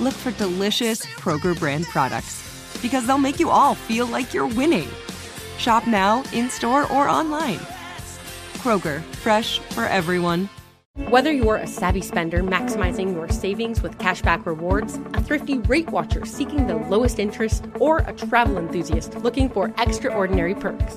look for delicious Kroger brand products because they'll make you all feel like you're winning. Shop now, in store, or online. Kroger, fresh for everyone. Whether you're a savvy spender maximizing your savings with cashback rewards, a thrifty rate watcher seeking the lowest interest, or a travel enthusiast looking for extraordinary perks,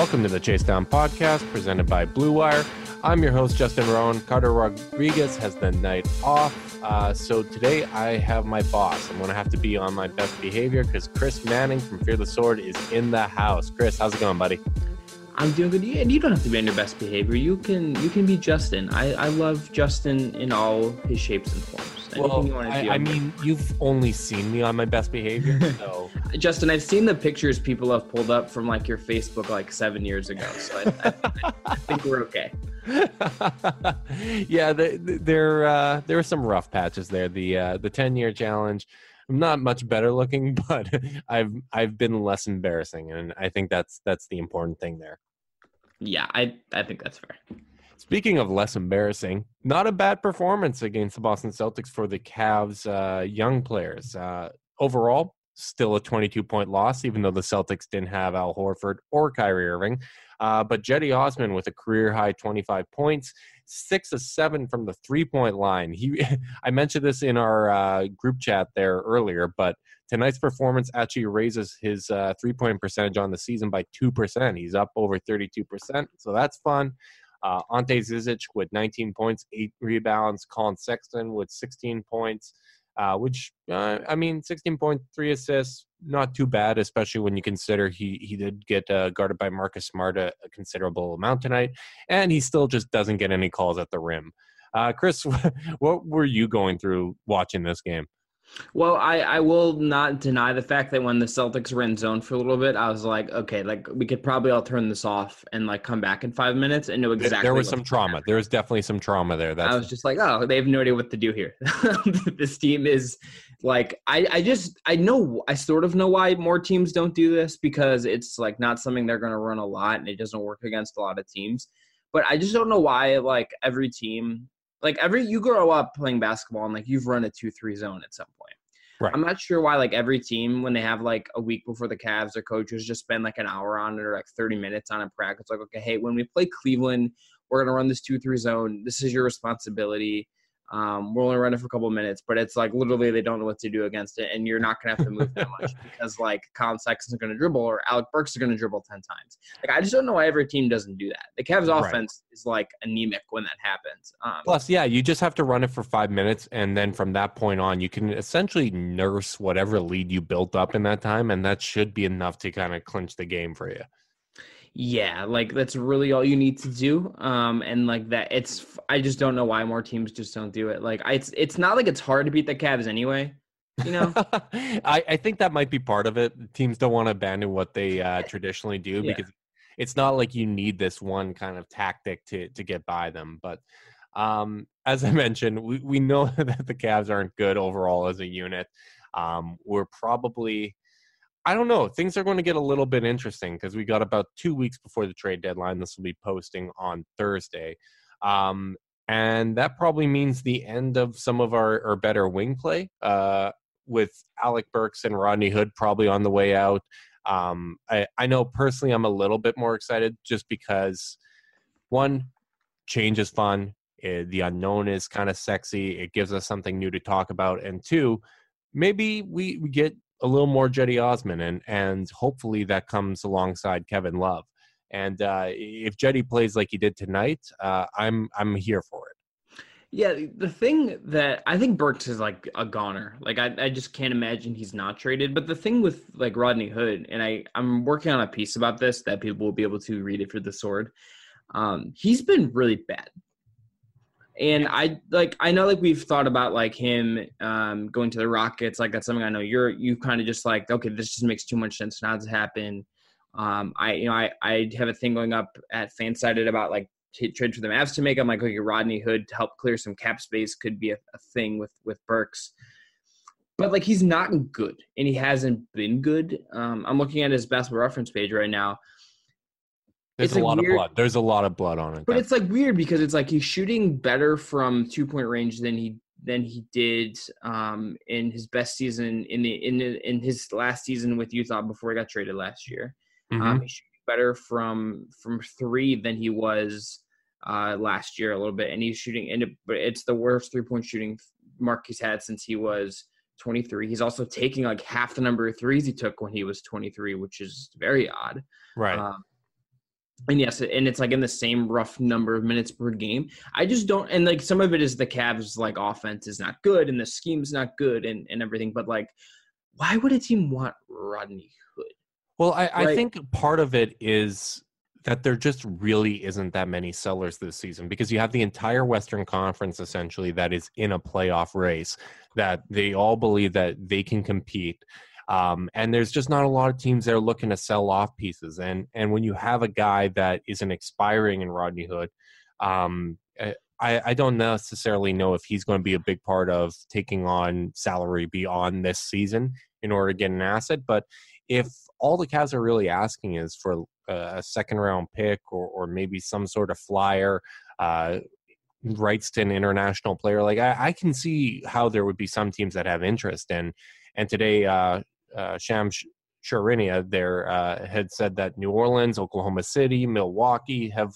Welcome to the Chase Down podcast presented by Blue Wire. I'm your host, Justin Rowan. Carter Rodriguez has the night off. Uh, so today I have my boss. I'm going to have to be on my best behavior because Chris Manning from Fear the Sword is in the house. Chris, how's it going, buddy? I'm doing good. And you don't have to be on your best behavior. You can you can be Justin. I, I love Justin in all his shapes and forms. Well, I, I mean, you've only seen me on my best behavior, so. Justin, I've seen the pictures people have pulled up from like your Facebook like seven years ago, so I, I, I think we're okay. yeah, the, the, there uh, there were some rough patches there. The uh, the ten year challenge. I'm not much better looking, but I've I've been less embarrassing, and I think that's that's the important thing there. Yeah, I I think that's fair. Speaking of less embarrassing, not a bad performance against the Boston Celtics for the Cavs' uh, young players. Uh, overall, still a 22 point loss, even though the Celtics didn't have Al Horford or Kyrie Irving. Uh, but Cedi Osman with a career high 25 points, six of seven from the three point line. He, I mentioned this in our uh, group chat there earlier, but tonight's performance actually raises his uh, three point percentage on the season by 2%. He's up over 32%. So that's fun. Uh, Ante Zizic with 19 points, eight rebounds. Collin Sexton with 16 points, uh, which uh, I mean, 16.3 assists, not too bad, especially when you consider he he did get uh, guarded by Marcus Smart a, a, considerable amount tonight, and he still just doesn't get any calls at the rim. Uh, Chris, what were you going through watching this game? Well, I, I will not deny the fact that when the Celtics were in zone for a little bit, I was like, okay, like we could probably all turn this off and like come back in five minutes and know exactly. There was some trauma. There was definitely some trauma there. That's I was just like, oh, they have no idea what to do here. this team is like, I, I just, I know, I sort of know why more teams don't do this because it's like not something they're going to run a lot and it doesn't work against a lot of teams. But I just don't know why like every team like every you grow up playing basketball and like you've run a two three zone at some point. Right. I'm not sure why like every team when they have like a week before the Cavs, their coaches just spend like an hour on it or like 30 minutes on a practice. Like, okay, hey, when we play Cleveland, we're gonna run this two three zone. This is your responsibility. Um, we're only running for a couple minutes, but it's like literally they don't know what to do against it, and you're not gonna have to move that much because like Collin Sexton's gonna dribble or Alec Burks is gonna dribble ten times. Like I just don't know why every team doesn't do that. The Cavs right. offense is like anemic when that happens. Um, Plus, yeah, you just have to run it for five minutes, and then from that point on, you can essentially nurse whatever lead you built up in that time, and that should be enough to kind of clinch the game for you yeah like that's really all you need to do um and like that it's i just don't know why more teams just don't do it like I, it's it's not like it's hard to beat the Cavs anyway you know I, I think that might be part of it teams don't want to abandon what they uh, traditionally do yeah. because it's not like you need this one kind of tactic to to get by them but um as i mentioned we, we know that the Cavs aren't good overall as a unit um we're probably I don't know. Things are going to get a little bit interesting because we got about two weeks before the trade deadline. This will be posting on Thursday. Um, and that probably means the end of some of our, our better wing play uh, with Alec Burks and Rodney Hood probably on the way out. Um, I, I know personally I'm a little bit more excited just because, one, change is fun. It, the unknown is kind of sexy. It gives us something new to talk about. And two, maybe we, we get a little more Cedi Osman, and and hopefully that comes alongside Kevin Love. And uh, if Cedi plays like he did tonight, uh, I'm I'm here for it. Yeah, the thing that I think Burks is like a goner. Like I, I just can't imagine he's not traded. But the thing with like Rodney Hood, and I, I'm working on a piece about this that people will be able to read it for the sword. Um, he's been really bad. And I like I know like we've thought about like him um, going to the Rockets. Like that's something I know you're you kind of just like okay, this just makes too much sense now to happen. Um, I you know I I have a thing going up at Fansided about like t- trade for the Mavs to make. I'm like okay, Rodney Hood to help clear some cap space could be a, a thing with with Burks. But like he's not good, and he hasn't been good. Um, I'm looking at his basketball reference page right now. There's a lot weird, of blood. There's a lot of blood on it. But it's like weird because it's like he's shooting better from two point range than he than he did um, in his best season in the in the, in his last season with Utah before he got traded last year. Um, mm-hmm. Um, he's shooting better from from three than he was uh, last year a little bit, and he's shooting and it, but it's the worst three point shooting mark he's had since he was 23. He's also taking like half the number of threes he took when he was 23, which is very odd. Right. Um, and yes, and it's like in the same rough number of minutes per game. I just don't, and like some of it is the Cavs like offense is not good and the scheme's not good and, and everything. But like, why would a team want Rodney Hood? Well, I, I think part of it is that there just really isn't that many sellers this season because you have the entire Western Conference essentially that is in a playoff race that they all believe that they can compete. Um, and there's just not a lot of teams that are looking to sell off pieces. And and when you have a guy that isn't expiring in Rodney Hood, um, eh, I, I don't necessarily know if he's going to be a big part of taking on salary beyond this season in order to get an asset. But if all the Cavs are really asking is for a second round pick or, or maybe some sort of flyer, uh, rights to an international player, like I, I, can see how there would be some teams that have interest. And and today, uh, uh, Shams Charania there uh, had said that New Orleans, Oklahoma City, Milwaukee have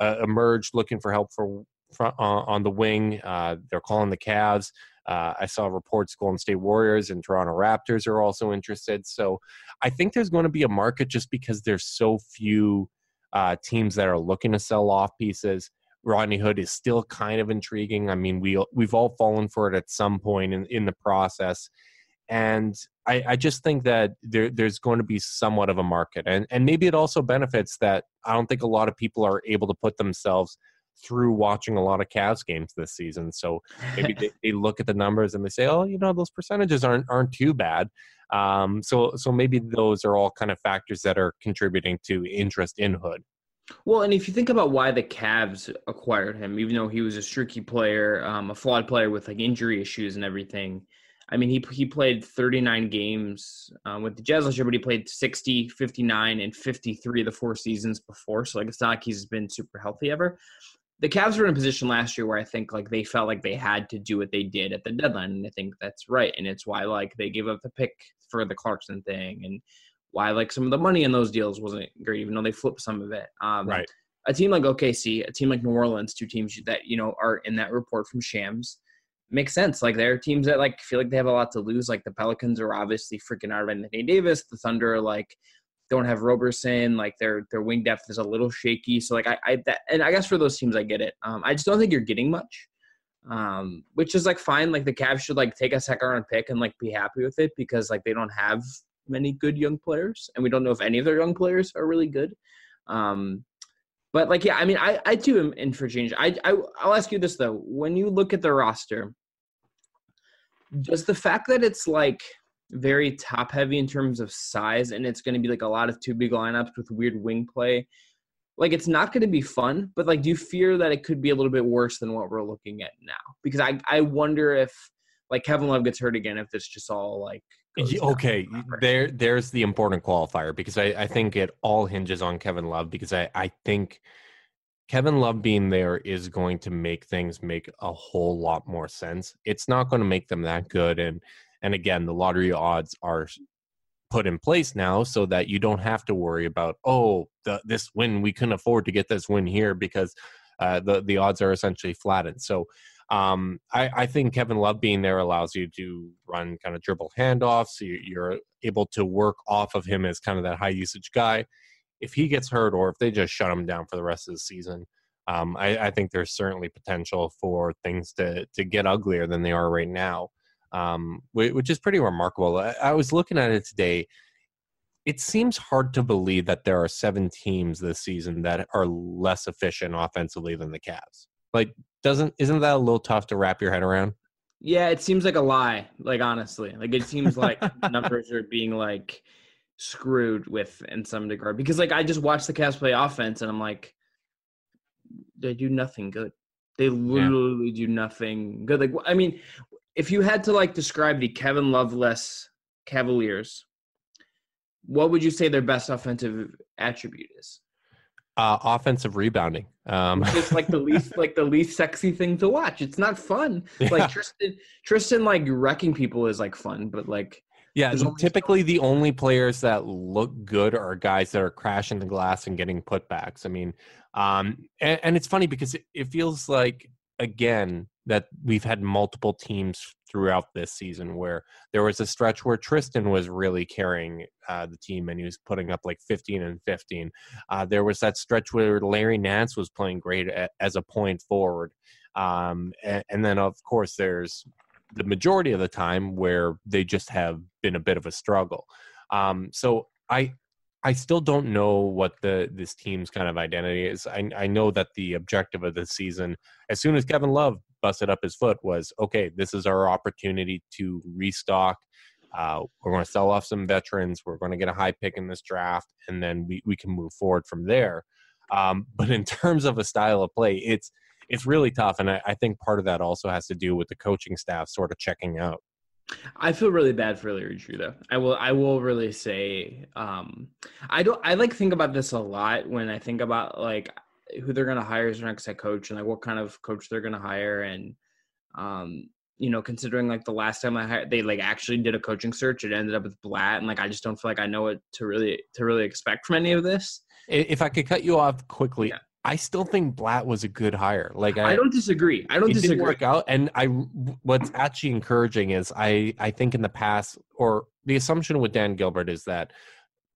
uh, emerged looking for help for, for uh, on the wing. Uh, they're calling the Cavs. Uh, I saw reports Golden State Warriors and Toronto Raptors are also interested. So I think there's going to be a market just because there's so few teams that are looking to sell off pieces. Rodney Hood is still kind of intriguing. I mean, we we've all fallen for it at some point in, in the process, and I, I just think that there, there's going to be somewhat of a market, and and maybe it also benefits that I don't think a lot of people are able to put themselves through watching a lot of Cavs games this season. So maybe they, they, look at the numbers and they say, oh, you know, those percentages aren't aren't too bad. Um, so so maybe those are all kind of factors that are contributing to interest in Hood. Well, and if you think about why the Cavs acquired him, even though he was a streaky player, um, a flawed player with like injury issues and everything, I mean, he he played 39 games um, with the Jazz last year, but he played 60, 59, and 53 the four seasons before. So like it's not like he's been super healthy ever. The Cavs were in a position last year where I think like they felt like they had to do what they did at the deadline, and I think that's right. And it's why like they gave up the pick for the Clarkson thing, and why like some of the money in those deals wasn't great, even though they flipped some of it. Um, right. A team like OKC, a team like New Orleans, two teams that you know are in that report from Shams makes sense. Like there are teams that like feel like they have a lot to lose. Like the Pelicans are obviously freaking out of Anthony Davis. The Thunder like don't have Roberson. Like their their wing depth is a little shaky. So like I, I that and I guess for those teams I get it. Um, I just don't think you're getting much. Um, which is like fine. Like the Cavs should like take a second round pick and like be happy with it because like they don't have many good young players, and we don't know if any of their young players are really good. Um, but like, yeah, I mean, I I too am in for change. I, I I'll ask you this though: when you look at the roster, does the fact that it's like very top heavy in terms of size, and it's going to be like a lot of two big lineups with weird wing play, like it's not going to be fun. But like, do you fear that it could be a little bit worse than what we're looking at now? Because I I wonder if like Kevin Love gets hurt again, if it's just all like okay there there's the important qualifier because I, I think it all hinges on kevin love because I, I think kevin love being there is going to make things make a whole lot more sense it's not going to make them that good and and again the lottery odds are put in place now so that you don't have to worry about oh the, this win we couldn't afford to get this win here because uh, the the odds are essentially flattened. So um, I, I, think Kevin Love being there allows you to run kind of dribble handoffs. You, you're able to work off of him as kind of that high usage guy. If he gets hurt, or if they just shut him down for the rest of the season, um, I, I, think there's certainly potential for things to to get uglier than they are right now, um, which is pretty remarkable. I, I was looking at it today it seems hard to believe that there are seven teams this season that are less efficient offensively than the Cavs. Like, doesn't isn't that a little tough to wrap your head around? Yeah, it seems like a lie. Like honestly, like it seems like numbers are being like screwed with in some degree because like I just watched the Cavs play offense and I'm like, they do nothing good. They literally yeah. do nothing good. Like I mean, if you had to like describe the Kevin Loveless Cavaliers what would you say their best offensive attribute is? Uh, offensive rebounding. Um. It's like the least like the least sexy thing to watch. It's not fun. Yeah. Like Tristan, Tristan like wrecking people is like fun, but like yeah, typically the only players that look good are guys that are crashing the glass and getting putbacks. I mean, um, and, and it's funny because it, it feels like again that we've had multiple teams throughout this season where there was a stretch where Tristan was really carrying uh, the team and he was putting up like 15 and 15. Uh, there was that stretch where Larry Nance was playing great at, as a point forward. Um, and, and then, of course, there's the majority of the time where they just have been a bit of a struggle. Um, so I I still don't know what the this team's kind of identity is. I, I know that the objective of this season, as soon as Kevin Love busted up his foot, was okay. This is our opportunity to restock. Uh, we're going to sell off some veterans. We're going to get a high pick in this draft, and then we, we can move forward from there. Um, but in terms of a style of play, it's it's really tough, and I, I think part of that also has to do with the coaching staff sort of checking out. I feel really bad for Larry Drew though. I will I will really say um I don't I like think about this a lot when I think about like who they're gonna hire as their next head coach and like what kind of coach they're gonna hire and um you know considering like the last time I hired they like actually did a coaching search it ended up with Blatt and like I just don't feel like I know what to really to really expect from any of this. If I could cut you off quickly, yeah. I still think Blatt was a good hire. Like I, I don't disagree. I don't disagree. work out, and I what's actually encouraging is I I think in the past or the assumption with Dan Gilbert is that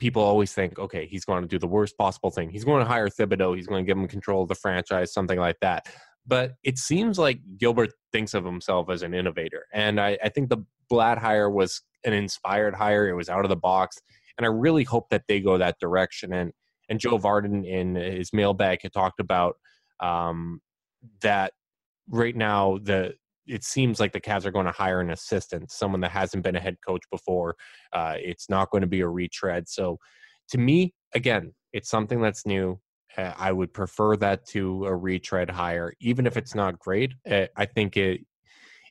people always think, okay, he's going to do the worst possible thing. He's going to hire Thibodeau. He's going to give him control of the franchise, something like that. But it seems like Gilbert thinks of himself as an innovator, and I, I think the Blatt hire was an inspired hire. It was out of the box, and I really hope that they go that direction. And and Joe Vardon in his mailbag had talked about um, that right now the it seems like the Cavs are going to hire an assistant, someone that hasn't been a head coach before. Uh, it's not going to be a retread. So, to me, again, it's something that's new. Uh, I would prefer that to a retread hire, even if it's not great. Uh, I think it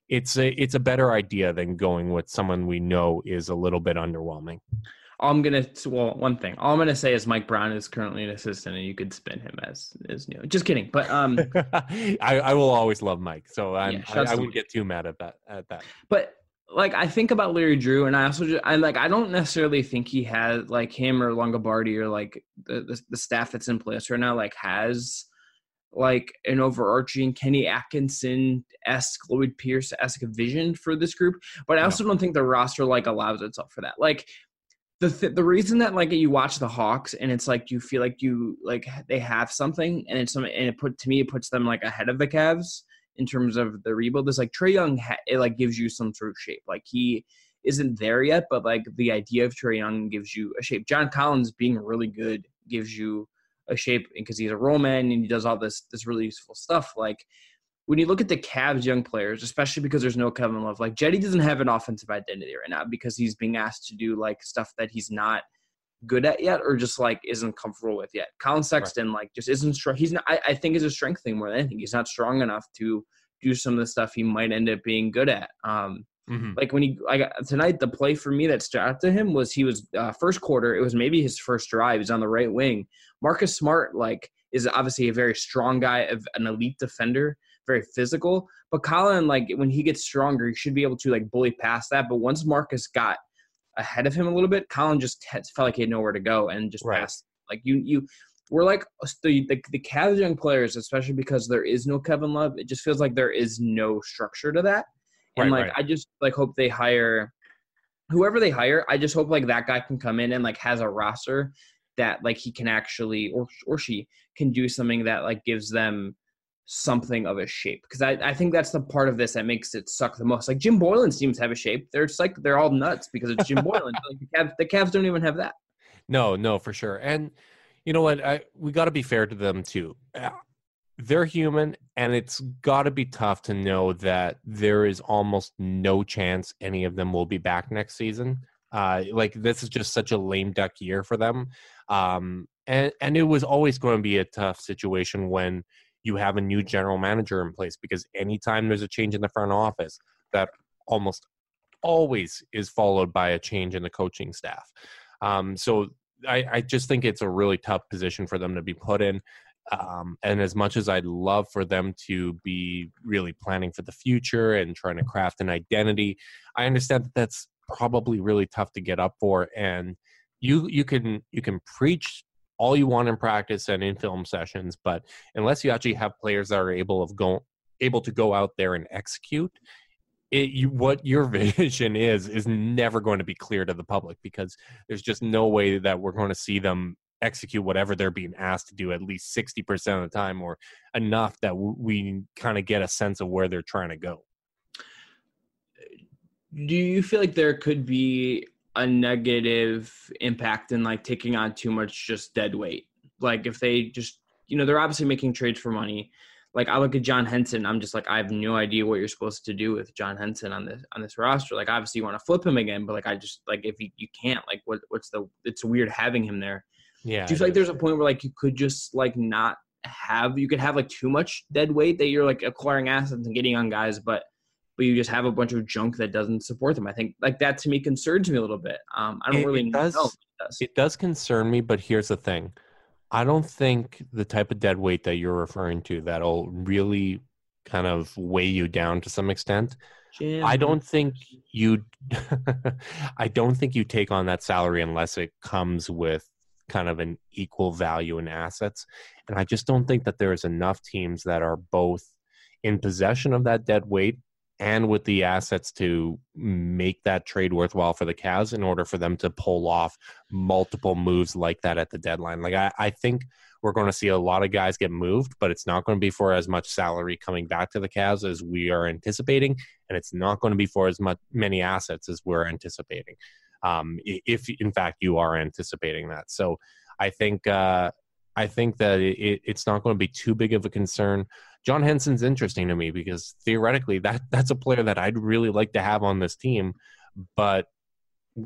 it's a it's a better idea than going with someone we know is a little bit underwhelming I'm gonna well one thing all I'm gonna say is Mike Brown is currently an assistant and you could spin him as as new. Just kidding, but um, I, I will always love Mike, so I'm, yeah, I, I wouldn't get too mad at that at that. But like I think about Larry Drew, and I also just, I like I don't necessarily think he has like him or Longabardi or like the, the the staff that's in place right now like has like an overarching Kenny Atkinson esque Lloyd Pierce esque vision for this group, but I also no. don't think the roster like allows itself for that. Like the th- the reason that like you watch the Hawks and it's like you feel like you like they have something and it's something and it put to me it puts them like ahead of the Cavs in terms of the rebuild is like Trae Young ha- it like gives you some sort of shape. Like he isn't there yet but like the idea of Trae Young gives you a shape. John Collins being really good gives you a shape because he's a roll man and he does all this this really useful stuff. Like when you look at the Cavs young players, especially because there's no Kevin Love, like Cedi doesn't have an offensive identity right now because he's being asked to do like stuff that he's not good at yet or just like isn't comfortable with yet. Collin Sexton right. like just isn't strong. He's not. I, I think is a strength thing more than anything. He's not strong enough to do some of the stuff he might end up being good at. Um, mm-hmm. Like when he like tonight, the play for me that stood out to him was he was uh, first quarter. It was maybe his first drive. He's on the right wing. Marcus Smart like is obviously a very strong guy, of an elite defender very physical. But Collin, like when he gets stronger, he should be able to like bully past that. But once Marcus got ahead of him a little bit, Collin just felt like he had nowhere to go and just right. passed. Like you, you we're like the, the the Cavs young players, especially because there is no Kevin Love. It just feels like there is no structure to that, and Right, like right. I just like hope they hire whoever they hire. I just hope like that guy can come in and like has a roster that like he can actually or or she can do something that like gives them something of a shape because I, I think that's the part of this that makes it suck the most like jim boylan's teams have a shape they're just like they're all nuts because it's jim boylan like the, Cavs, the Cavs don't even have that No, no, for sure. And you know what? I, we got to be fair to them too. Uh, They're human, and it's got to be tough to know that there is almost no chance any of them will be back next season. Uh, like this is just such a lame duck year for them, um, and and it was always going to be a tough situation when you have a new general manager in place because anytime there's a change in the front office, that almost always is followed by a change in the coaching staff. Um, so I, I just think it's a really tough position for them to be put in. Um, and as much as I'd love for them to be really planning for the future and trying to craft an identity, I understand that that's probably really tough to get up for. And you you can you can preach all you want in practice and in film sessions, but unless you actually have players that are able of go able to go out there and execute, it, you, what your vision is is never going to be clear to the public because there's just no way that we're going to see them execute whatever they're being asked to do at least 60% of the time or enough that we kind of get a sense of where they're trying to go. Do you feel like there could be a negative impact in like taking on too much just dead weight. Like if they just you know they're obviously making trades for money. Like i look at john henson i'm just like i have no idea what you're supposed to do with john henson on this on this roster. Like obviously you want to flip him again but like i just like if you, you can't like what what's the it's weird having him there. Yeah do you feel like there's a point where like you could just like not have you could have like too much dead weight that you're like acquiring assets and getting on guys but but you just have a bunch of junk that doesn't support them i think like that to me concerns me a little bit um i don't It- really it does- know it does. It does concern me, but here's the thing. I don't think the type of dead weight that you're referring to that'll really kind of weigh you down to some extent. Jim, I don't think you I don't think you take on that salary unless it comes with kind of an equal value in assets. And I just don't think that there's enough teams that are both in possession of that dead weight and with the assets to make that trade worthwhile for the Cavs in order for them to pull off multiple moves like that at the deadline. Like I, I think we're going to see a lot of guys get moved, but it's not going to be for as much salary coming back to the Cavs as we are anticipating, and it's not going to be for as much many assets as we're anticipating. Um, if in fact you are anticipating that, so I think uh, I think that it, it, it's not going to be too big of a concern. John Henson's interesting to me because theoretically that that's a player that I'd really like to have on this team, but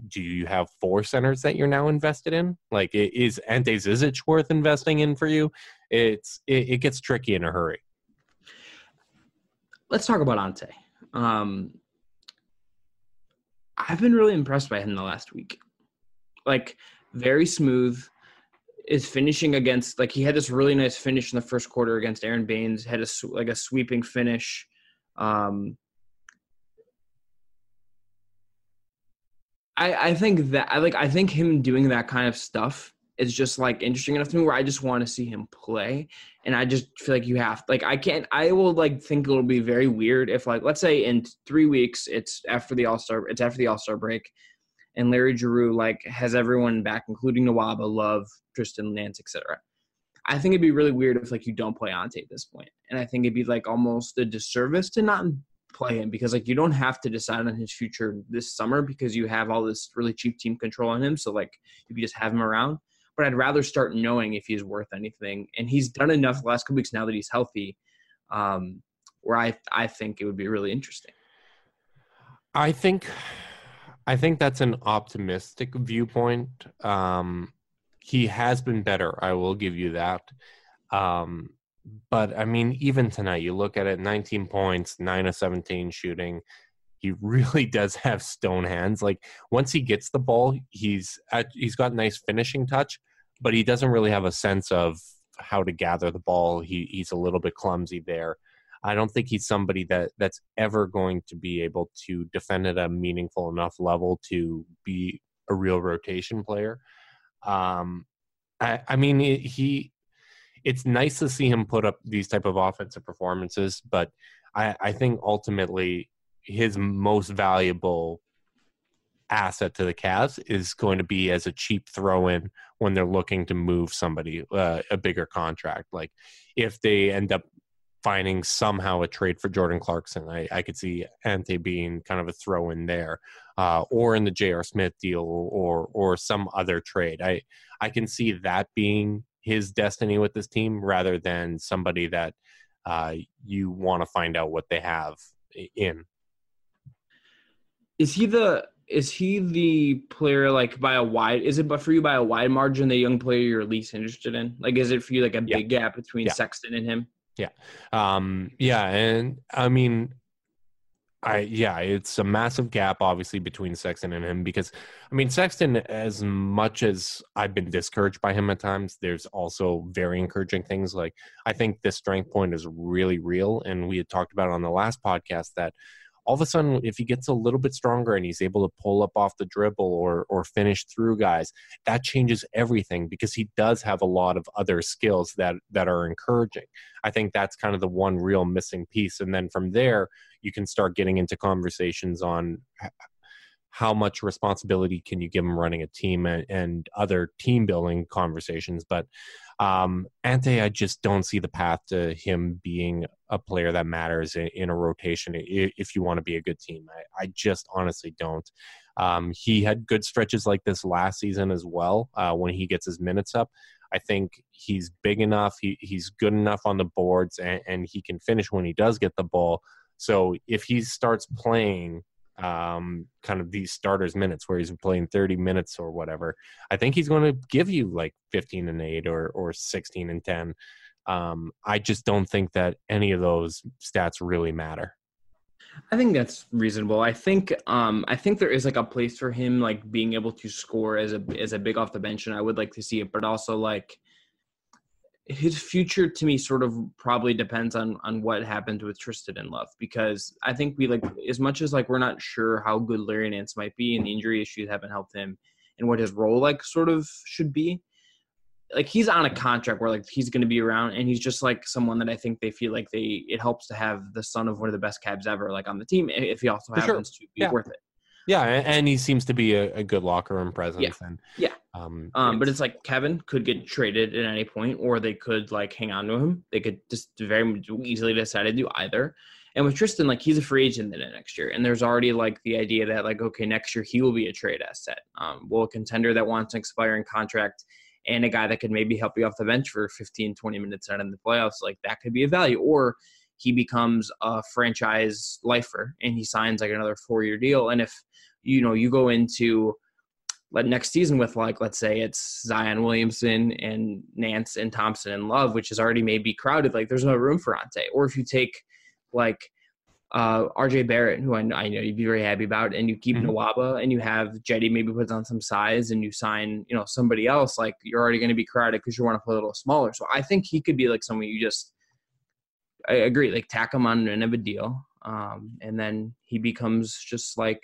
do you have four centers that you're now invested in? Like, is Ante Zizic worth investing in for you? It's it, it gets tricky in a hurry. let's talk about ante um i've been really impressed by him the last week like very smooth is finishing against like he had this really nice finish in the first quarter against Aron Baynes had a like a sweeping finish. Um I I think that I like I think him doing that kind of stuff is just like interesting enough to me where I just want to see him play. And I just feel like you have like I can't I will like think it'll be very weird if like let's say in 3 weeks it's after the All-Star it's after the All-Star break and Larry Drew like has everyone back, including Nwaba, Love, Tristan Nance, etc. I think it'd be really weird if like you don't play Ante at this point, and I think it'd be like almost a disservice to not play him because like you don't have to decide on his future this summer because you have all this really cheap team control on him. So like you just have him around, but I'd rather start knowing if he's worth anything, and he's done enough the last couple weeks now that he's healthy, um, where I I think it would be really interesting. I think I think that's an optimistic viewpoint. Um, he has been better. I will give you that. Um, but I mean, even tonight, you look at it: 19 points, nine of 17 shooting. He really does have stone hands. Like once he gets the ball, he's at, he's got nice finishing touch, but he doesn't really have a sense of how to gather the ball. He he's a little bit clumsy there. I don't think he's somebody that that's ever going to be able to defend at a meaningful enough level to be a real rotation player. Um, I, I mean, he. It's nice to see him put up these type of offensive performances, but I, I think ultimately his most valuable asset to the Cavs is going to be as a cheap throw in when they're looking to move somebody uh, a bigger contract. Like if they end up finding somehow a trade for Jordan Clarkson, I, I could see Ante being kind of a throw in there, uh, or in the J.R. Smith deal, or or some other trade. I I can see that being his destiny with this team rather than somebody that uh, you want to find out what they have in. Is he the is he the player like by a wide is it but for you by a wide margin the young player you're least interested in like is it for you like a yeah. big gap between yeah. sexton and him yeah. Um yeah and i mean i yeah it's a massive gap obviously between sexton and him because i mean sexton as much as i've been discouraged by him at times there's also very encouraging things. Like i think this strength point is really real and we had talked about on the last podcast that all of a sudden, if he gets a little bit stronger and he's able to pull up off the dribble or or finish through guys, that changes everything because he does have a lot of other skills that that are encouraging. I think that's kind of the one real missing piece, and then from there, you can start getting into conversations on how much responsibility can you give him running a team and, and other team building conversations. But um, Ante, I just don't see the path to him being a player that matters in, in a rotation if you want to be a good team. I, I just honestly don't. Um, he had good stretches like this last season as well uh, when he gets his minutes up. I think he's big enough, he, he's good enough on the boards, and, and he can finish when he does get the ball. So if he starts playing um, kind of these starters minutes where he's playing 30 minutes or whatever, I think he's going to give you like 15 and 8 or, or 16 and 10. Um, I just don't think that any of those stats really matter. I think that's reasonable. I think um I think there is like a place for him like being able to score as a as a big off the bench and I would like to see it, but also like his future to me sort of probably depends on on what happens with Tristan and Love because I think we like as much as like we're not sure how good Larry Nance might be and the injury issues haven't helped him and what his role like sort of should be. Like he's on a contract where like he's going to be around and he's just like someone that I think they feel like they it helps to have the son of one of the best Cavs ever like on the team if he also For happens sure. to be Yeah. worth it. Yeah, and, he seems to be a, a good locker room presence. Yeah. And, Yeah. Um, Um, but it's like Kevin could get traded at any point, or they could like hang on to him. They could just very easily decide to do either. And with Tristan, like he's a free agent then next year, and there's already like the idea that like okay, next year he will be a trade asset. Um, well, a contender that wants an expiring contract and a guy that could maybe help you off the bench for 15, 20 minutes out in the playoffs, like that could be a value. Or he becomes a franchise lifer and he signs like another four year deal. And if you know you go into let next season with like let's say it's Zion Williamson and Nance and Thompson and Love, which is already maybe crowded. Like there's no room for Ante. Or if you take like uh, RJ Barrett, who I know, I know you'd be very happy about, and you keep Mhm. Nwaba and you have Cedi maybe puts on some size and you sign you know somebody else, like you're already going to be crowded because you want to play a little smaller. So I think he could be like someone you just. I agree, like tack him on an end of a deal, um, and then he becomes just like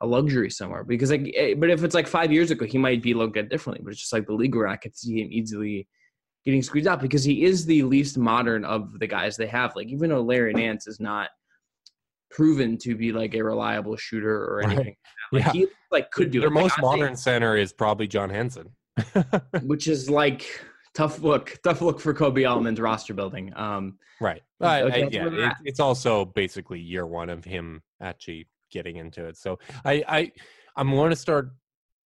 a luxury somewhere because like eh, but if it's like five years ago he might be looked at differently but it's just like the league where i could see him easily getting squeezed out because he is the least modern of the guys they have like even though larry nance is not proven to be like a reliable shooter or Right. anything like Yeah. he like could do Their it Like, most Ante- modern center is probably John Henson. which is like tough look tough look for Koby Altman's roster building um right. I, I, yeah, it, it's also basically year one of him actually getting into it. So I, I I'm going to start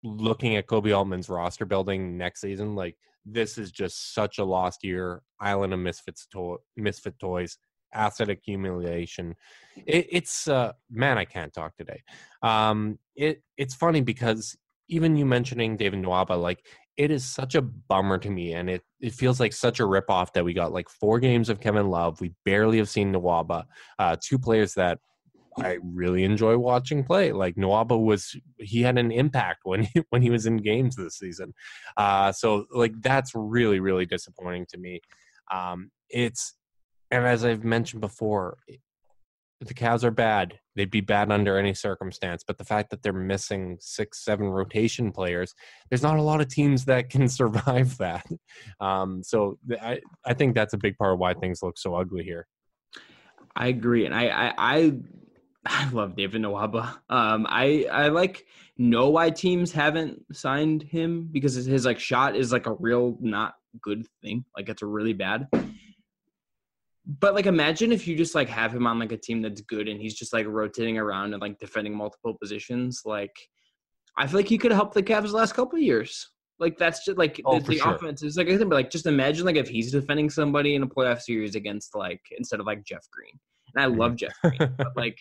looking at Koby Altman's roster building next season. Like this is just such a lost year. Island of misfits to- misfit toys. Asset accumulation. It, it's uh, man, I can't talk today. Um, it it's funny because even you mentioning David Nwaba, like it is such a bummer to me, and it it feels like such a ripoff that we got like four games of Kevin Love. We barely have seen Nwaba, uh, two players that I really enjoy watching play. Like Nwaba was, he had an impact when he, when he was in games this season. Uh, so like that's really really disappointing to me. Um, it's and as I've mentioned before, the Cavs are bad. They'd be bad under any circumstance. But the fact that they're missing six, seven rotation players, there's not a lot of teams that can survive that. Um, so I, I think that's a big part of why things look so ugly here. I agree, and I, I, I, I love David Nwaba. Um, I, I like know why teams haven't signed him because his like shot is like a real not good thing. Like it's really bad. But like imagine if you just like have him on like a team that's good and he's just like rotating around and like defending multiple positions. Like I feel like he could help the Cavs the last couple years. Like that's just like Oh, the, the sure. offense is like I think, but like just imagine like if he's defending somebody in a playoff series against like instead of like Jeff Green. And I mm-hmm. love Jeff Green, but like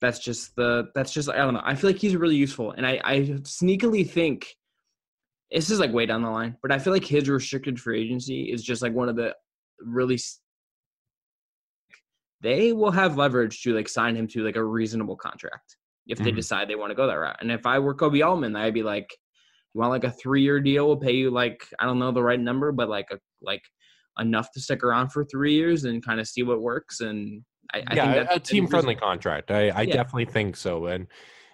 that's just the that's just I don't know. I feel like he's really useful, and I I sneakily think this is like way down the line, but I feel like his restricted free agency is just like one of the really they will have leverage to like sign him to like a reasonable contract if they Mhm. decide they want to go that route. And if I were Koby Altman, I'd be like, you want like a three year deal? We'll pay you like I don't know the right number, but like a like enough to stick around for three years and kind of see what works. And I, I yeah, think a- that's a team friendly contract. I, I Yeah. definitely think so. And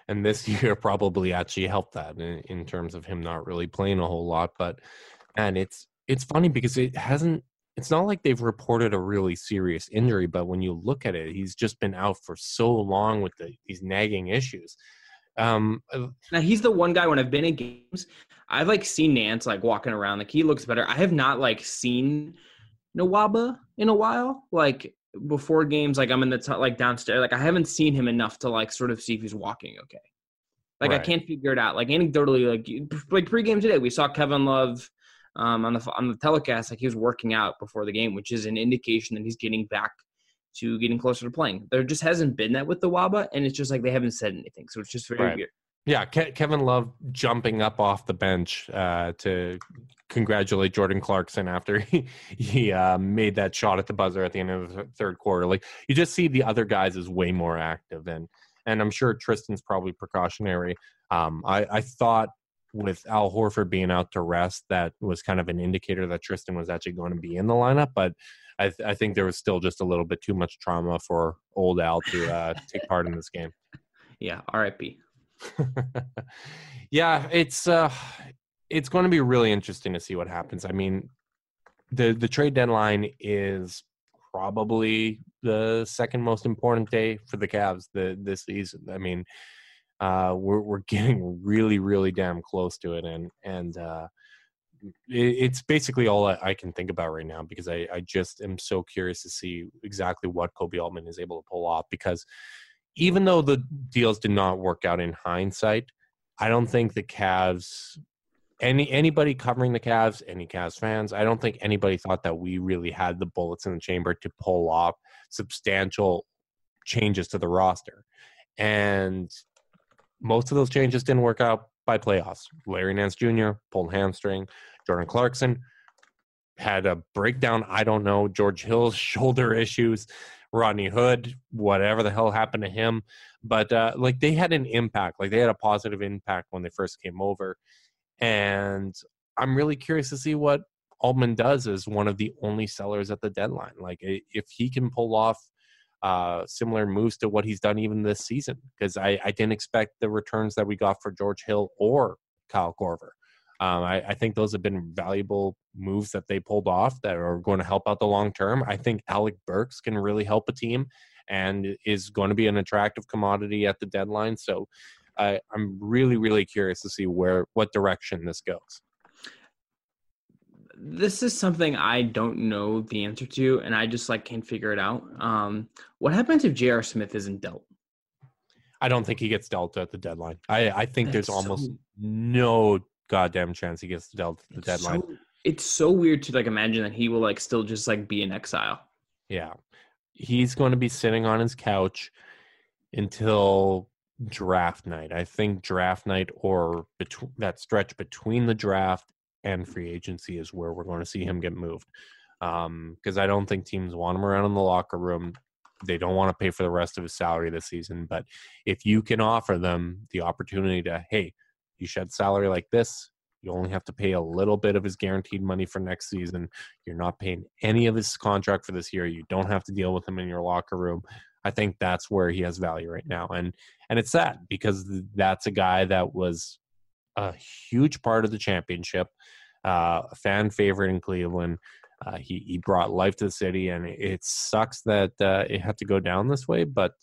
and this year probably actually helped that in, in terms of him not really playing a whole lot. But and it's it's funny because it hasn't. It's not like they've reported a really serious injury, but when you look at it, he's just been out for so long with the, these nagging issues. Um, uh, Now he's the one guy when I've been in games, I've like seen Nance like walking around, like he looks better. I have not like seen Nwaba in a while. Like before games, like I'm in the t- like downstairs, like I haven't seen him enough to like sort of see if he's walking okay. Like I can't figure it out. Like anecdotally, like like pregame today, we saw Kevin Love um, on the on the telecast, like he was working out before the game, which is an indication that he's getting back to getting closer to playing. There just hasn't been that with the Waba, and it's just like they haven't said anything, so it's just very Right. weird. Yeah, Ke- Kevin Love jumping up off the bench uh, to congratulate Jordan Clarkson after he he uh, made that shot at the buzzer at the end of the third quarter. Like you just see the other guys as way more active, and and I'm sure Tristan's probably precautionary. Um, I, I thought with Al Horford being out to rest, that was kind of an indicator that Tristan was actually going to be in the lineup, but. I, th- I think there was still just a little bit too much trauma for old Al to uh, take part in this game. Yeah, R.I.P. yeah, it's uh it's going to be really interesting to see what happens. I mean, the the trade deadline is probably the second most important day for the Cavs the this season. I mean, uh we're we're getting really really damn close to it and and uh it, it's basically all I, I can think about right now because I, I just am so curious to see exactly what Koby Altman is able to pull off because even though the deals did not work out in hindsight, I don't think the Cavs any anybody covering the Cavs, any Cavs fans, I don't think anybody thought that we really had the bullets in the chamber to pull off substantial changes to the roster. And most of those changes didn't work out by playoffs. Larry Nance Jr. pulled hamstring. Jordan Clarkson had a breakdown. I don't know. George Hill's shoulder issues. Rodney Hood, whatever the hell happened to him. But uh, like they had an impact. Like they had a positive impact when they first came over. And I'm really curious to see what Altman does as one of the only sellers at the deadline. Like if he can pull off uh, similar moves to what he's done even this season, because I, I didn't expect the returns that we got for George Hill or Kyle Korver. Um, I, I think those have been valuable moves that they pulled off that are going to help out the long term. I think Alec Burks can really help a team and is going to be an attractive commodity at the deadline. So I, I'm really, really curious to see where what direction this goes. This is something I don't know the answer to, and I just like can't figure it out. Um, what happens if J.R. Smith isn't dealt? I don't think he gets dealt at the deadline. I, I think there's That's almost so- no goddamn chance he gets dealt at the deadline. so, it's so weird to like imagine that he will like still just like be in exile. Yeah. He's going to be sitting on his couch until draft night. I think draft night or between that stretch between the draft and free agency is where we're going to see him get moved. Um, because I don't think teams want him around in the locker room. They don't want to pay for the rest of his salary this season. But if you can offer them the opportunity to, hey, you shed salary like this, you only have to pay a little bit of his guaranteed money for next season. You're not paying any of his contract for this year. You don't have to deal with him in your locker room. I think that's where he has value right now, and and it's sad because that's a guy that was a huge part of the championship, uh, fan favorite in Cleveland. Uh, he he brought life to the city, and it sucks that uh, it had to go down this way. But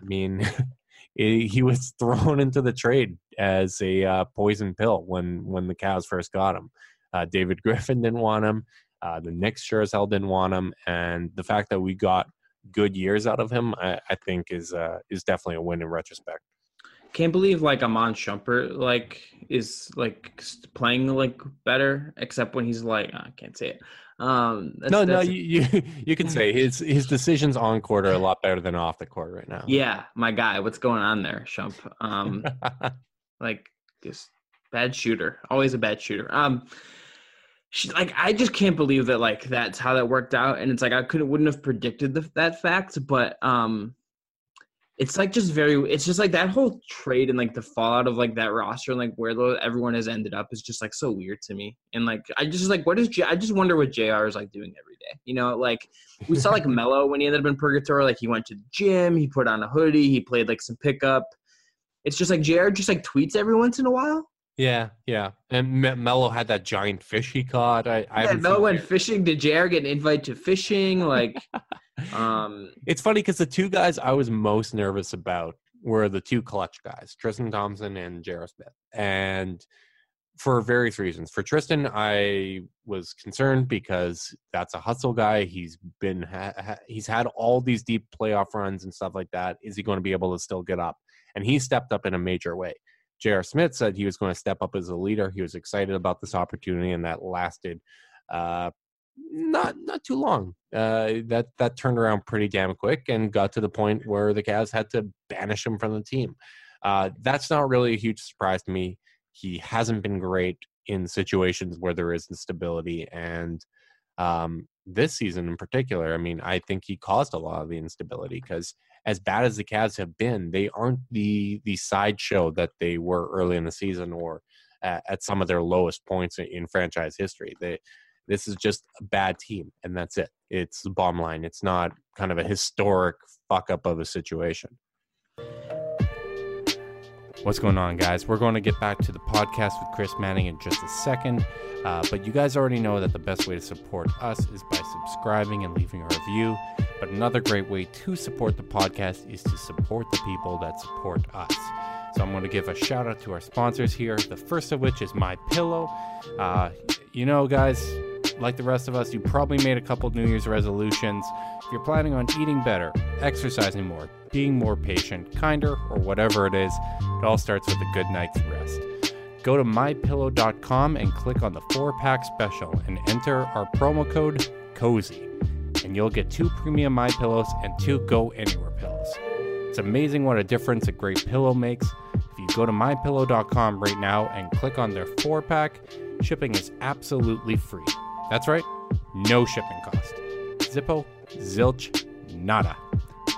I mean, it, he was thrown into the trade as a uh, poison pill when when the Cavs first got him. Uh, David Griffin didn't want him. Uh, the Knicks sure as hell didn't want him, and the fact that we got good years out of him, I, I think is uh, is definitely a win in retrospect. Can't believe like Iman Shumpert like is like playing like better, except when he's like I can't say it. Um, that's, no, that's, no, you, you you can say his his decisions on court are a lot better than off the court right now. Yeah, my guy, what's going on there, Shump? Um, like just bad shooter, always a bad shooter. Um, she, like I just can't believe that like that's how that worked out, and it's like I couldn't wouldn't have predicted the, that fact, but um, it's like just very it's just like that whole trade and like the fallout of like that roster and like where everyone has ended up is just like so weird to me. And like i just like what is J- i just wonder what jr is like doing every day. You know like we saw like Melo when he ended up in purgatory like he went to the gym he put on a hoodie he played like some pickup. It's just like jr just like tweets every once in a while yeah, yeah, and Melo had that giant fish he caught. I, I yeah, Melo went fishing. Did JR get an invite to fishing? Like, um, it's funny because the two guys I was most nervous about were the two clutch guys, Tristan Thompson and J.R. Smith, and for various reasons. For Tristan, I was concerned because that's a hustle guy. He's been ha- he's had all these deep playoff runs and stuff like that. Is he going to be able to still get up? And he stepped up in a major way. J.R. Smith said he was going to step up as a leader. He was excited about this opportunity, and that lasted uh, not not too long. Uh, that that turned around pretty damn quick and got to the point where the Cavs had to banish him from the team. Uh, that's not really a huge surprise to me. He hasn't been great in situations where there is instability, and um, this season in particular, I mean, I think he caused a lot of the instability because as bad as the Cavs have been, they aren't the the sideshow that they were early in the season or at, at some of their lowest points in, in, franchise history. They this is just a bad team, and that's it. It's the bottom line. It's not kind of a historic fuck up of a situation. What's going on, guys? We're going to get back to the podcast with Chris Manning in just a second. Uh, but you guys already know that the best way to support us is by subscribing and leaving a review. But another great way to support the podcast is to support the people that support us. So I'm going to give a shout out to our sponsors here. The first of which is My Pillow. Uh, you know, guys, like the rest of us, you probably made a couple New Year's resolutions. If you're planning on eating better, exercising more, being more patient, kinder, or whatever it is, it all starts with a good night's rest. Go to mypillow.com and click on the four pack special and enter our promo code COZY. And you'll get two premium My Pillows and two Go Anywhere pillows. It's amazing what a difference a great pillow makes. If you go to mypillow.com right now and click on their four pack, shipping is absolutely free. That's right, no shipping cost. Zippo, zilch, nada.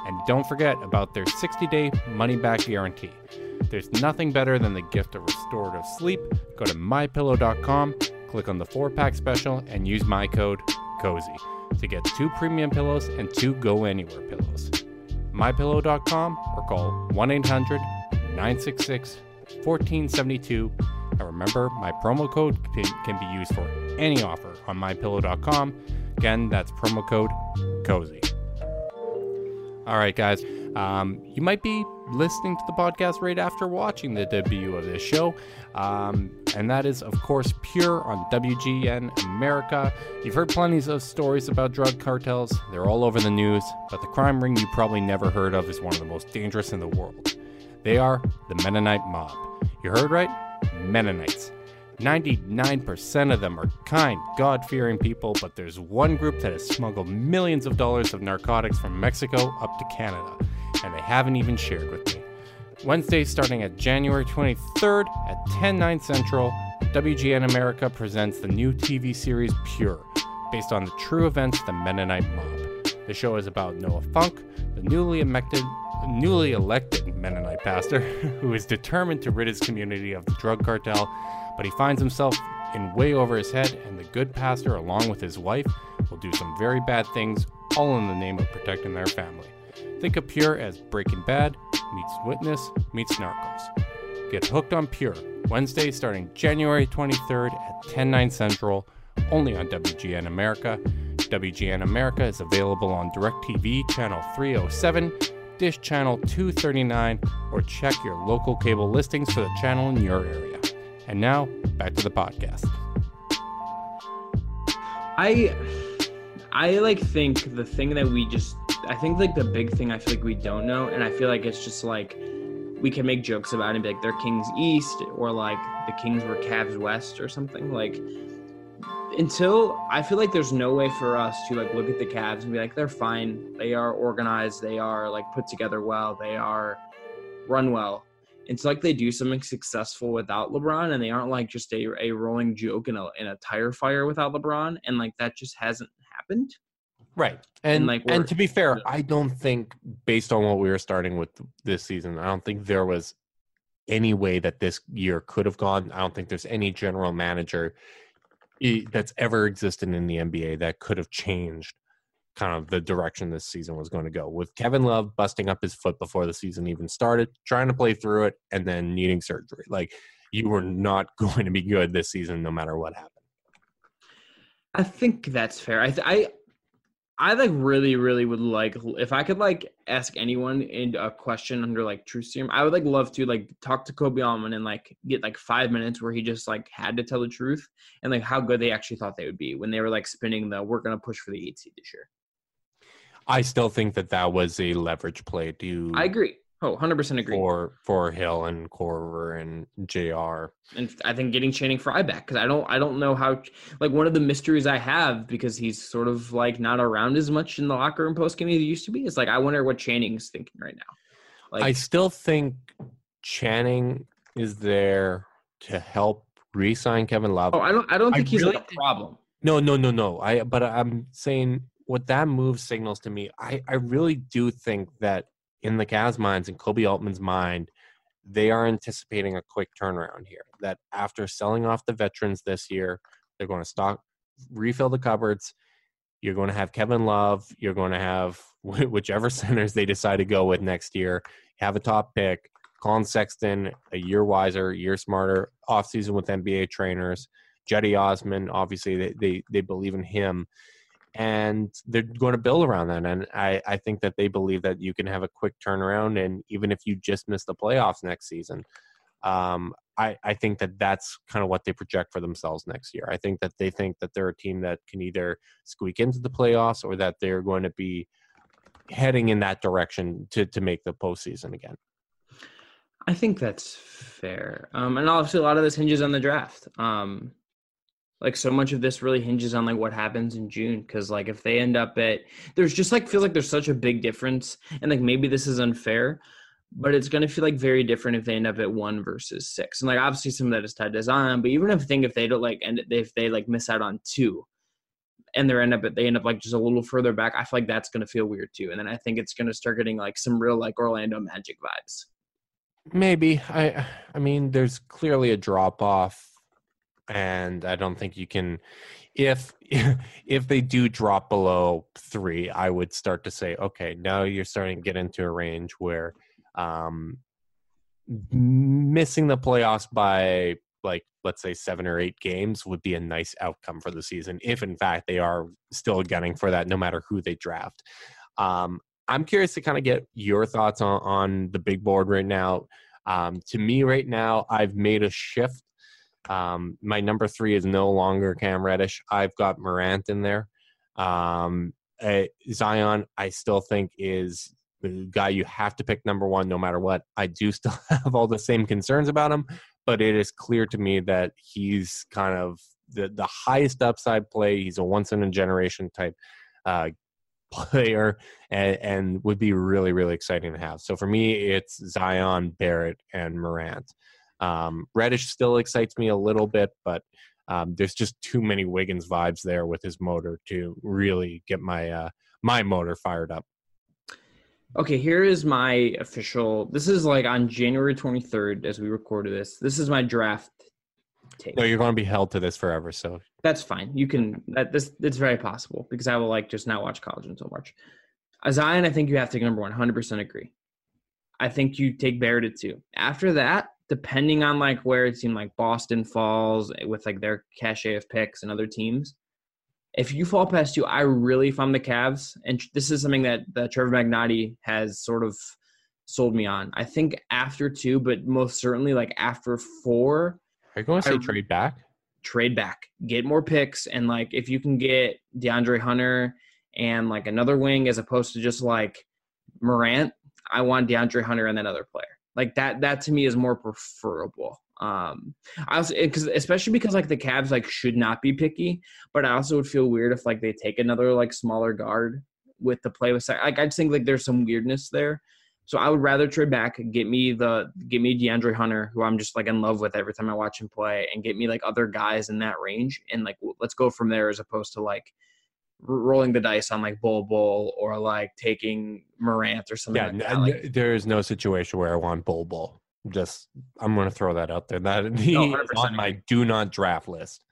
And don't forget about their 60 day money back guarantee. There's nothing better than the gift of restorative sleep. Go to mypillow.com, click on the four pack special, and use my code COZY to get two premium pillows and two Go Anywhere pillows. MyPillow.com or call 1 800 966 1472. Remember, my promo code can be used for any offer on MyPillow.com. Again, that's promo code COZY. All right, guys. Um, you might be listening to the podcast right after watching the debut of this show. Um, and that is, of course, Pure on WGN America. You've heard plenty of stories about drug cartels, they're all over the news, but the crime ring you probably never heard of is one of the most dangerous in the world. They are the Mennonite mob. You heard right? Mennonites. 99% of them are kind, God fearing people, but there's one group that has smuggled millions of dollars of narcotics from Mexico up to Canada and they haven't even shared with me. Wednesday, starting at January 23rd at 10 9 Central, WGN America presents the new TV series Pure, based on the true events of the Mennonite mob. The show is about Noah Funk, the newly elected, newly elected Mennonite pastor who is determined to rid his community of the drug cartel, but he finds himself in way over his head, and the good pastor, along with his wife, will do some very bad things, all in the name of protecting their family. Think of Pure as Breaking Bad meets Witness meets Narcos. Get hooked on Pure Wednesday starting January 23rd at 10 9 Central, only on WGN America. WGN America is available on DirecTV channel 307, Dish channel 239, or check your local cable listings for the channel in your area. And now, back to the podcast. I I like think the thing that we just I think like the big thing I feel like we don't know, and I feel like it's just like we can make jokes about it and be like they're Kings East or like the Kings were Cavs West or something. Like until I feel like there's no way for us to like look at the Cavs and be like they're fine. They are organized. They are like put together well. They are run well. It's like they do something successful without LeBron, and they aren't like just a, a rolling joke in a in a tire fire without LeBron, and like that just hasn't happened. Right. And And, like, and to be fair. I don't think based on what we were starting with this season, I don't think there was any way that this year could have gone. I don't think there's any general manager that's ever existed in the NBA that could have changed kind of the direction this season was going to go. With Kevin Love busting up his foot before the season even started, trying to play through it and then needing surgery. Like you were not going to be good this season no matter what happened. I think that's fair. I th- I I like really really would like if I could like ask anyone in a question under like Truth Serum, I would like love to like talk to Koby Altman and like get like five minutes where he just like had to tell the truth and like how good they actually thought they would be when they were like spinning the we're gonna push for the eight seed this year. I still think that that was a leverage play Do you? I agree. Oh, 100% agree. for for Hill and Korver and Jr. and I think getting Channing Frye back because I don't I don't know how like one of the mysteries I have because he's sort of like not around as much in the locker room post game as he used to be. is like I wonder what Channing's thinking right now. Like I still think Channing is there to help re-sign Kevin Love. oh I don't I don't I think he's really like a problem. No, no, no, no. I but I'm saying what that move signals to me. I I really do think that in the Cavs' minds and Koby Altman's mind, they are anticipating a quick turnaround here. That after selling off the veterans this year, they're going to stock, refill the cupboards. You're going to have Kevin Love. You're going to have whichever centers they decide to go with next year. Have a top pick. Collin Sexton, a year wiser, year smarter. Offseason with NBA trainers. Cedi Osman, obviously they, they they believe in him, and they're going to build around that. And I I think that they believe that you can have a quick turnaround, and even if you just miss the playoffs next season, um, I I think that that's kind of what they project for themselves next year. I think that they think that they're a team that can either squeak into the playoffs or that they're going to be heading in that direction to to make the postseason again. I think that's fair. Um, and obviously a lot of this hinges on the draft. Um, like so much of this really hinges on like what happens in June because like if they end up at there's just like feels like there's such a big difference and like maybe this is unfair, but it's gonna feel like very different if they end up at one versus six and like obviously some of that is tied to Zion, but even if I think if they don't like end if they like miss out on two and they end up at they end up like just a little further back, I feel like that's gonna feel weird too, and then I think it's gonna start getting like some real like Orlando Magic vibes. Maybe I I mean there's clearly a drop off and I don't think you can if if they do drop below 3 I would start to say okay now you're starting to get into a range where um missing the playoffs by like let's say 7 or 8 games would be a nice outcome for the season if in fact they are still gunning for that no matter who they draft. Um I'm curious to kind of get your thoughts on, on the big board right now. Um, to me, right now, I've made a shift. Um, my number three is no longer Cam Reddish. I've got Morant in there. Um, uh, Zion, I still think is the guy you have to pick number one no matter what. I do still have all the same concerns about him, but it is clear to me that he's kind of the, the highest upside play. He's a once in a generation type uh, player and, and would be really, really exciting to have. So for me, it's Zion, Barrett, and Morant. Um, Reddish still excites me a little bit, but um, there's just too many Wiggins vibes there with his motor to really get my uh, my motor fired up. Okay, here is my official. This is like on January 23rd as we recorded this. This is my draft take. No, you're going to be held to this forever. So That's fine. You can that this it's very possible because I will like just not watch college until March. Zion, I think you have to number one. Hundred percent agree. I think you take Barrett at two. After that, depending on like where it seemed like Boston falls with like their cachet of picks and other teams, if you fall past two, I really, if I'm the Cavs, and this is something that, that Trevor Magnotti has sort of sold me on. I think after two, but most certainly like after four. Are you going to say I- trade back? Trade back, get more picks, and like if you can get DeAndre Hunter and like another wing as opposed to just like Morant, I want DeAndre Hunter and that other player. Like that, that to me is more preferable. Um, I also because especially because like the Cavs like should not be picky, but I also would feel weird if like they take another like smaller guard with the play with like I just think like there's some weirdness there. So I would rather trade back, get me the get me DeAndre Hunter, who I'm just like in love with every time I watch him play, and get me like other guys in that range, and like let's go from there as opposed to like rolling the dice on like Bol Bol or like taking Morant or something Yeah, like. Like, there is no situation where I want Bol Bol. Just I'm going to throw that out there. That No, is on my do not draft list.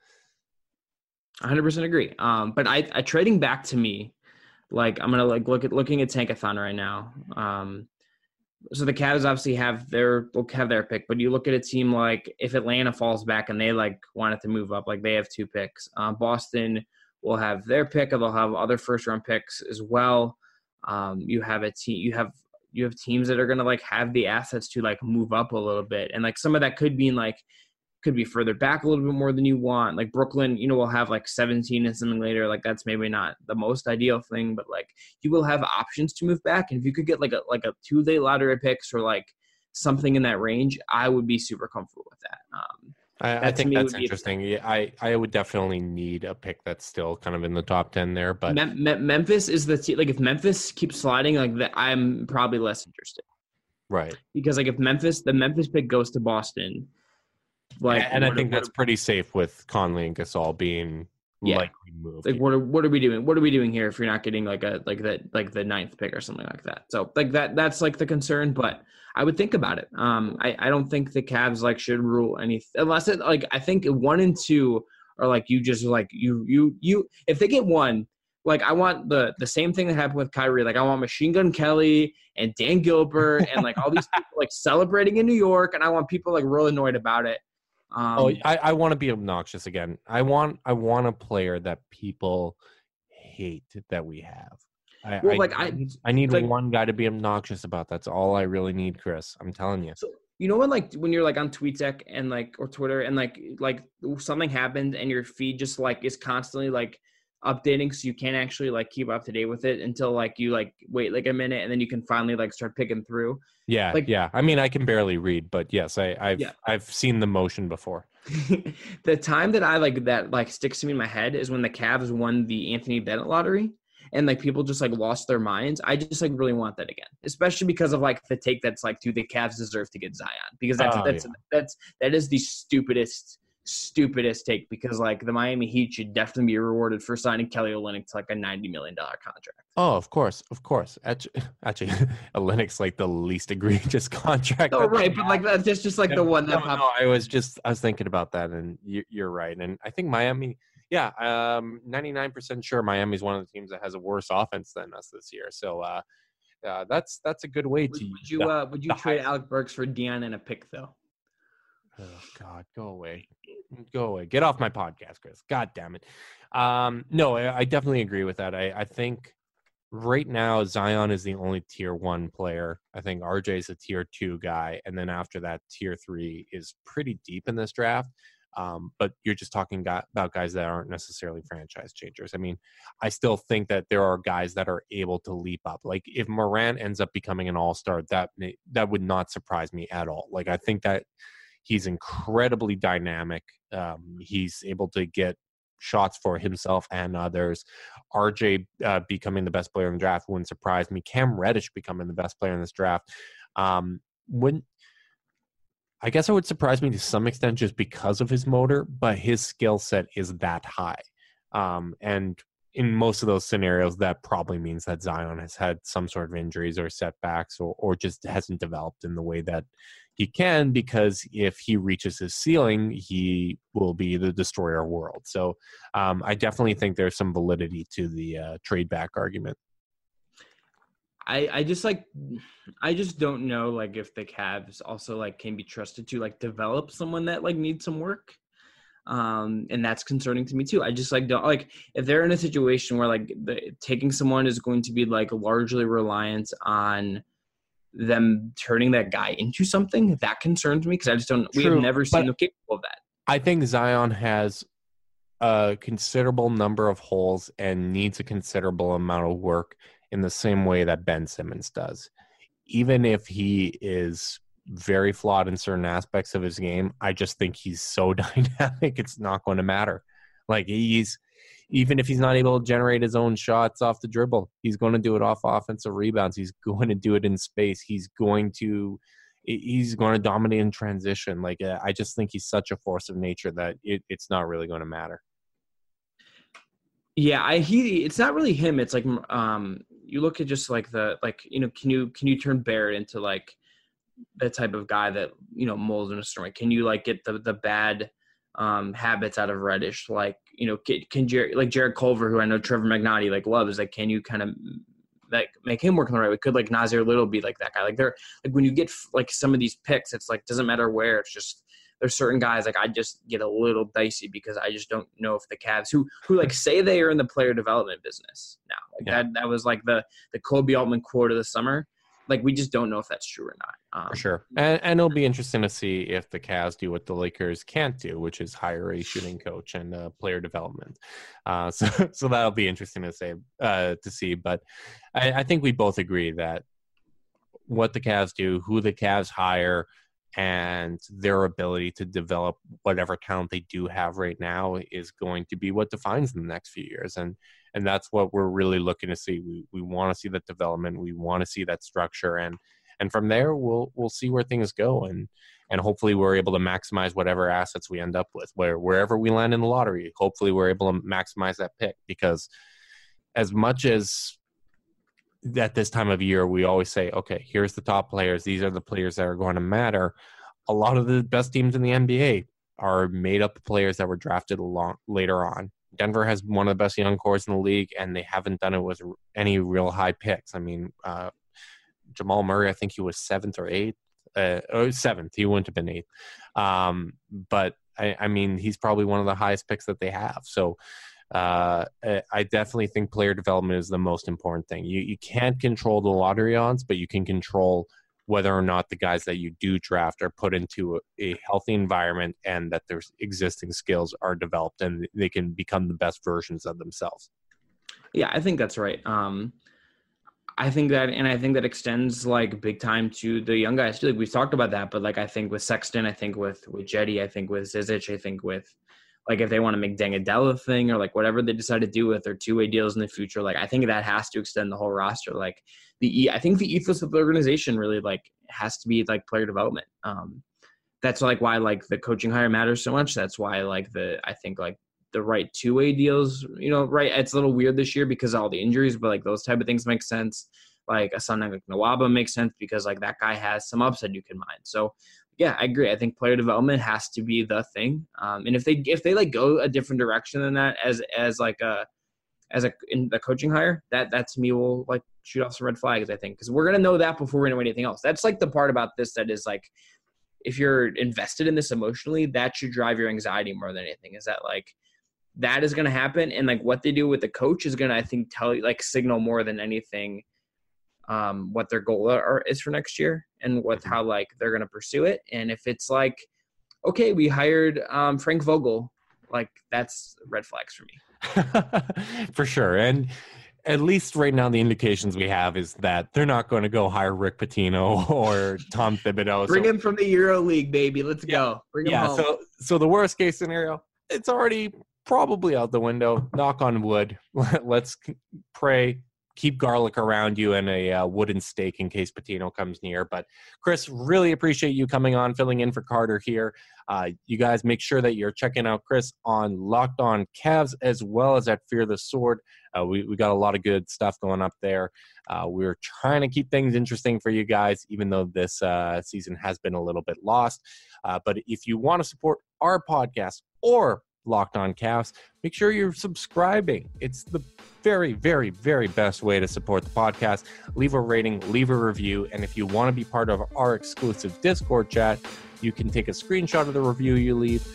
100% agree. Um, but I, I trading back to me, like I'm gonna like look at looking at Tankathon right now. Um, so the Cavs obviously have their will have their pick, but you look at a team like if Atlanta falls back and they like wanted to move up, like they have two picks. Uh, Boston will have their pick, and they'll have other first round picks as well. Um, you have a team, you have you have teams that are gonna like have the assets to like move up a little bit, and like some of that could be in like could be further back a little bit more than you want. Like Brooklyn, you know, will have like 17 and something later. Like that's maybe not the most ideal thing, but like you will have options to move back. And if you could get like a like a two day lottery picks or like something in that range, I would be super comfortable with that. Um, I, I think that's interesting. Yeah, I I would definitely need a pick that's still kind of in the top ten there, but Mem- Mem- Memphis is the te- like if Memphis keeps sliding like that, I'm probably less interested right. because like if Memphis the Memphis pick goes to Boston, like and I think that's pretty safe with Conley and Gasol being Yeah. likely moved. like what are what are we doing what are we doing here if you're not getting like a like that like the ninth pick or something like that so like that that's like the concern but i would think about it um i i don't think the Cavs like should rule any unless it like i think one and two are like you just like you you you if they get one like I want the the same thing that happened with Kyrie. Like I want Machine Gun Kelly and Dan Gilbert and like all these people like celebrating in New York, and I want people like real annoyed about it. Um, oh, I, I want to be obnoxious again. I want I want a player that people hate that we have. I, Well, I, like, I- need- I need like- one guy to be obnoxious about. That's all I really need, Chris. I'm telling you. So you know when like when you're like on TweetDeck and like or Twitter and like like something happened and your feed just like is constantly like updating so you can't actually like keep up to date with it until like you like wait like a minute and then you can finally like start picking through. Yeah, Like- yeah. I mean, I can barely read, but yes, I, I've Yeah. I've seen the motion before. the time that I like that like sticks to me in my head is when the Cavs won the Anthony Bennett lottery and like people just like lost their minds. I just like really want that again, especially because of like the take that's like, do the Cavs deserve to get Zion? Because that's Oh, that's yeah. that's that is the stupidest stupidest take because like the Miami Heat should definitely be rewarded for signing Kelly Olynyk to like a ninety million dollar contract. Oh, of course, of course. Actually, actually Olynyk's like the least egregious contract. Oh right, but like that's just like Yeah, the one that no, popped. no, I was just I was thinking about that, and you, you're right. And I think Miami, yeah, um, 99% sure Miami's one of the teams that has a worse offense than us this year. So uh, uh, that's that's a good way Would, to. would you the- uh, would you trade high- Alec Burks for Dion and a pick though? Oh God, go away, go away, get off my podcast, Chris. God damn it. Um, no, I, I definitely agree with that. I, I think right now Zion is the only tier one player. I think RJ is a tier two guy, and then after that, tier three is pretty deep in this draft. Um, but you're just talking about guys that aren't necessarily franchise changers. I mean, I still think that there are guys that are able to leap up. Like if Morant ends up becoming an all star, that may, that would not surprise me at all. Like I think that he's incredibly dynamic. Um, he's able to get shots for himself and others. RJ uh, becoming the best player in the draft wouldn't surprise me. Cam Reddish becoming the best player in this draft um, wouldn't. I guess it would surprise me to some extent just because of his motor, but his skill set is that high. Um, and in most of those scenarios, that probably means that Zion has had some sort of injuries or setbacks or, or just hasn't developed in the way that he can because if he reaches his ceiling, he will be the destroyer world. So um, I definitely think there's some validity to the uh, trade back argument. I I just like I just don't know like if the Cavs also like can be trusted to like develop someone that like needs some work. Um, and that's concerning to me too. I just like don't like if they're in a situation where like the, taking someone is going to be like largely reliant on them turning that guy into something that concerns me because I just don't. True, we have never seen them capable of that. I think Zion has a considerable number of holes and needs a considerable amount of work in the same way that Ben Simmons does. Even if he is very flawed in certain aspects of his game, I just think he's so dynamic, it's not going to matter. Like he's even if he's not able to generate his own shots off the dribble, he's going to do it off offensive rebounds. He's going to do it in space. He's going to he's going to dominate in transition. Like uh, I just think he's such a force of nature that it, it's not really going to matter. Yeah, I he it's not really him. It's like um you look at just like the like you know can you can you turn Barrett into like the type of guy that you know molds in a storm? Can you like get the the bad um habits out of Reddish? Like you know can, can Jared, like Jarrett Culver, who I know Trevor Magnotti like loves. Like can you kind of like make him work in the right way? Could like Nassir Little be like that guy? Like they're like when you get like some of these picks, it's like doesn't matter where. It's just there's certain guys like I just get a little dicey because I just don't know if the Cavs who who like say they are in the player development business now. Like yeah. that that was like the the Koby Altman quote of the summer. Like we just don't know if that's true or not. Um, For sure, and, and it'll be interesting to see if the Cavs do what the Lakers can't do, which is hire a shooting coach and uh, player development. Uh, so so that'll be interesting to say uh, to see. But I, I think we both agree that what the Cavs do, who the Cavs hire, and their ability to develop whatever talent they do have right now is going to be what defines them the next few years and and that's what we're really looking to see. We we want to see that development we want to see that structure and and from there we'll we'll see where things go and and hopefully we're able to maximize whatever assets we end up with where wherever we land in the lottery hopefully we're able to maximize that pick because as much as at this time of year we always say okay here's the top players these are the players that are going to matter a lot of the best teams in the nba are made up of players that were drafted along later on denver has one of the best young cores in the league and they haven't done it with any real high picks. I mean uh, jamal murray i think he was seventh or eighth uh, oh, seventh. He wouldn't have been eighth. Um, but I, I mean he's probably one of the highest picks that they have. So uh, I definitely think player development is the most important thing. You you can't control the lottery odds, but you can control whether or not the guys that you do draft are put into a, healthy environment and that their existing skills are developed and they can become the best versions of themselves. Yeah, I think that's right. Um, I think that, and I think that extends like big time to the young guys too. Like we've talked about that, but like I think with Sexton, I think with with Cedi, I think with Zizic, I think with like if they want to make Deng Adel a thing or like whatever they decide to do with their two way deals in the future, like I think that has to extend the whole roster. Like the I think the ethos of the organization really like has to be like player development. Um, that's like why like the coaching hire matters so much. That's why like the I think like the right two way deals, you know, right. It's a little weird this year because all the injuries, but like those type of things make sense. Like a son like Nwaba makes sense because like that guy has some upside you can mine. So yeah, I agree. I think player development has to be the thing. Um, and if they if they like go a different direction than that as as like a as a in the coaching hire, that that to me will like shoot off some red flags. I think because we're gonna know that before we know anything else. That's like the part about this that is like if you're invested in this emotionally, that should drive your anxiety more than anything. Is that like that is to happen and like what they do with the coach is to i think tell you like signal more than anything um, what their goal are, is for next year and what how like they're to pursue it. And if it's like, okay, we hired um, Frank Vogel, like that's red flags for me. for sure, and at least right now the indications we have is that they're not going to go hire Rick Pitino or Tom Thibodeau. Bring so, him from the Euro League, baby. Let's yeah, go. Bring him yeah. Home. So so the worst case scenario, it's already probably out the window. Knock on wood. Let's pray keep garlic around you and a uh, wooden stake in case Pitino comes near. But Chris, really appreciate you coming on, filling in for Carter here. Uh, you guys make sure that you're checking out Chris on Locked On Cavs as well as at Fear the Sword. Uh, we, we got a lot of good stuff going up there. Uh, we're trying to keep things interesting for you guys, even though this uh, season has been a little bit lost. Uh, but if you want to support our podcast or Locked On Cavs. Make sure you're subscribing. It's the very, very, very best way to support the podcast. Leave a rating, leave a review, and if you want to be part of our exclusive Discord chat, you can take a screenshot of the review you leave,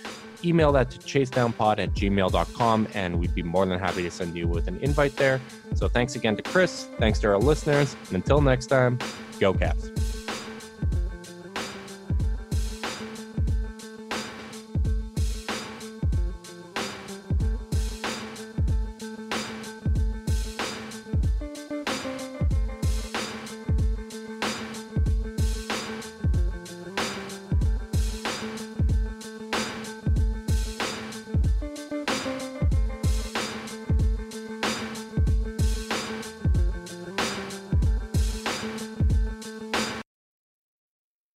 email that to chasedownpod at gmail.com, and we'd be more than happy to send you with an invite there. So thanks again to Chris, thanks to our listeners, and until next time, go Cavs.